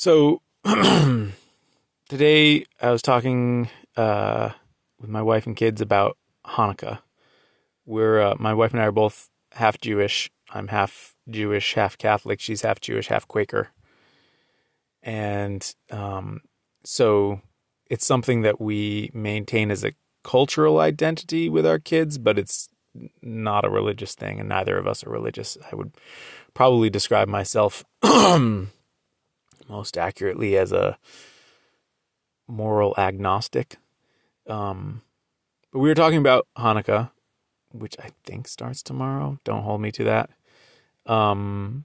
So today I was talking uh, with my wife and kids about Hanukkah. We're uh, my wife and I are both half Jewish. I'm half Jewish, half Catholic. She's half Jewish, half Quaker. And um, so it's something that we maintain as a cultural identity with our kids, but it's not a religious thing, and neither of us are religious. I would probably describe myself most accurately as a moral agnostic. Um, but we were talking about Hanukkah, which I think starts tomorrow. Don't hold me to that. Um,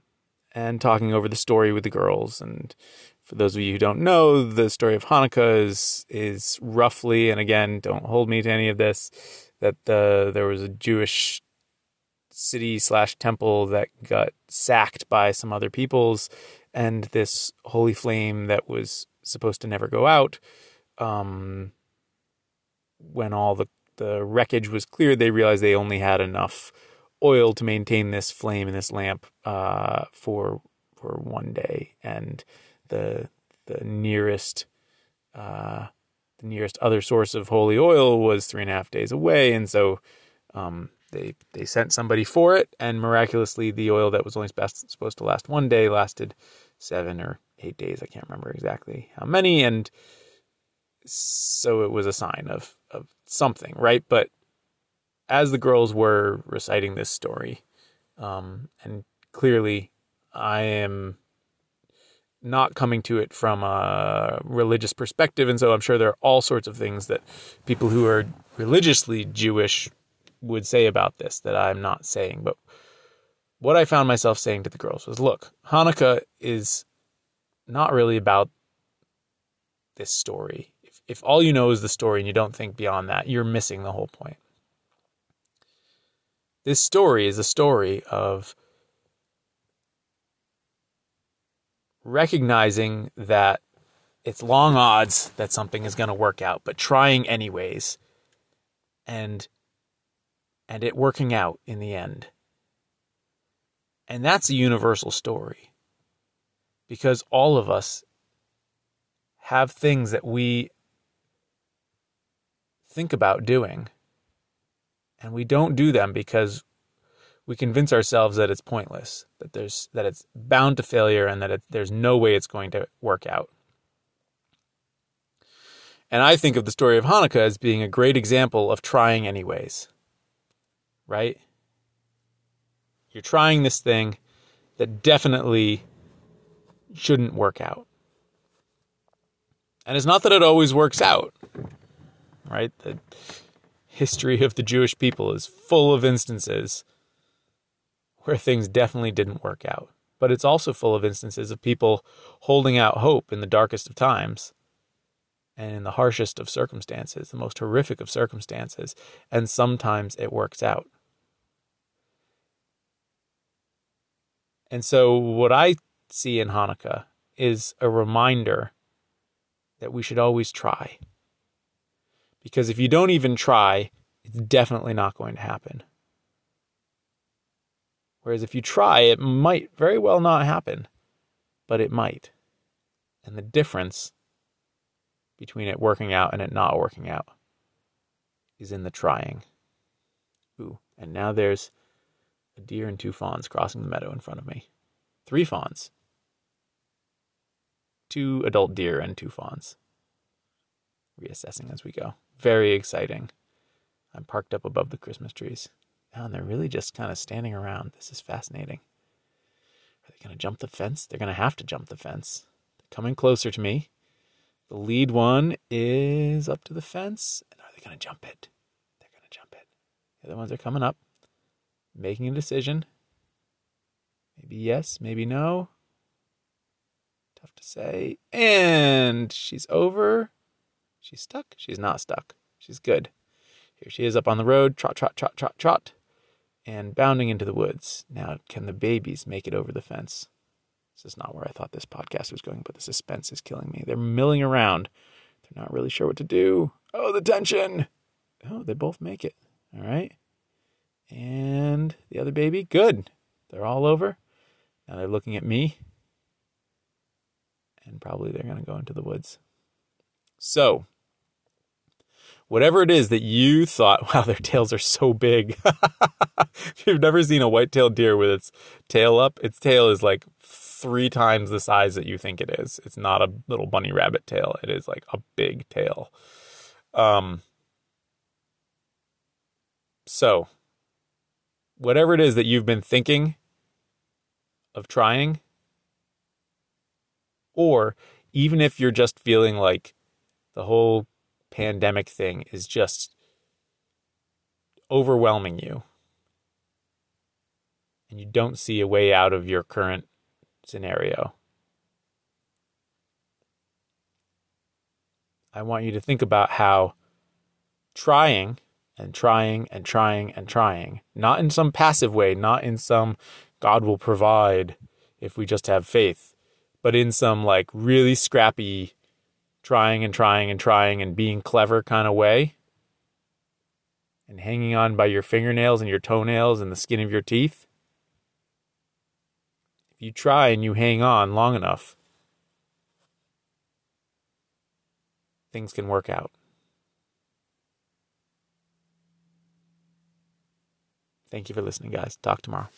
and talking over the story with the girls. And for those of you who don't know, the story of Hanukkah is is roughly, and again, don't hold me to any of this, that the there was a Jewish city slash temple that got sacked by some other peoples and this holy flame that was supposed to never go out. Um, when all the, the wreckage was cleared, they realized they only had enough oil to maintain this flame in this lamp uh, for for one day, and the the nearest uh, the nearest other source of holy oil was three and a half days away, and so um, they they sent somebody for it, and miraculously, the oil that was only supposed to last one day lasted seven or eight days. I can't remember exactly how many. And so it was a sign of, of something, right? But as the girls were reciting this story, um, and clearly I am not coming to it from a religious perspective. And so I'm sure there are all sorts of things that people who are religiously Jewish would say about this that I'm not saying. But what I found myself saying to the girls was, look, Hanukkah is not really about this story. If, if all you know is the story and you don't think beyond that, you're missing the whole point. This story is a story of recognizing that it's long odds that something is going to work out, but trying anyways and and it working out in the end. And that's a universal story because all of us have things that we think about doing and we don't do them because we convince ourselves that it's pointless that there's that it's bound to failure and that it, there's no way it's going to work out and i think of the story of hanukkah as being a great example of trying anyways right you're trying this thing that definitely shouldn't work out. And it's not that it always works out, right? The history of the Jewish people is full of instances where things definitely didn't work out. But it's also full of instances of people holding out hope in the darkest of times and in the harshest of circumstances, the most horrific of circumstances. And sometimes it works out. And so, what I see in Hanukkah is a reminder that we should always try. Because if you don't even try, it's definitely not going to happen. Whereas if you try, it might very well not happen, but it might. And the difference between it working out and it not working out is in the trying. Ooh, and now there's a deer and two fawns crossing the meadow in front of me. Three fawns. Two adult deer and two fawns. Reassessing as we go. Very exciting. I'm parked up above the Christmas trees. Oh, and they're really just kind of standing around. This is fascinating. Are they going to jump the fence? They're going to have to jump the fence. They're coming closer to me. The lead one is up to the fence. And are they going to jump it? They're going to jump it. The other ones are coming up making a decision. Maybe yes, maybe no. Tough to say. And she's over. She's stuck. She's not stuck. She's good. Here she is up on the road. Trot, trot, trot, trot, trot. And bounding into the woods. Now, can the babies make it over the fence? This is not where I thought this podcast was going, but the suspense is killing me. They're milling around. They're not really sure what to do. Oh, the tension. Oh, they both make it. All right. And the other baby, good. They're all over. Now they're looking at me. and probably they're going to go into the woods. So, whatever it is that you thought, wow, their tails are so big. if you've never seen a white-tailed deer with its tail up, its tail is like three times the size that you think it is. It's not a little bunny rabbit tail. It is like a big tail. Um, so, whatever it is that you've been thinking of trying, or even if you're just feeling like the whole pandemic thing is just overwhelming you and you don't see a way out of your current scenario. I want you to think about how trying and trying and trying and trying, not in some passive way, not in some God will provide if we just have faith, but in some like really scrappy trying and trying and trying and being clever kind of way and hanging on by your fingernails and your toenails and the skin of your teeth. If you try and you hang on long enough, things can work out. Thank you for listening, guys. Talk tomorrow.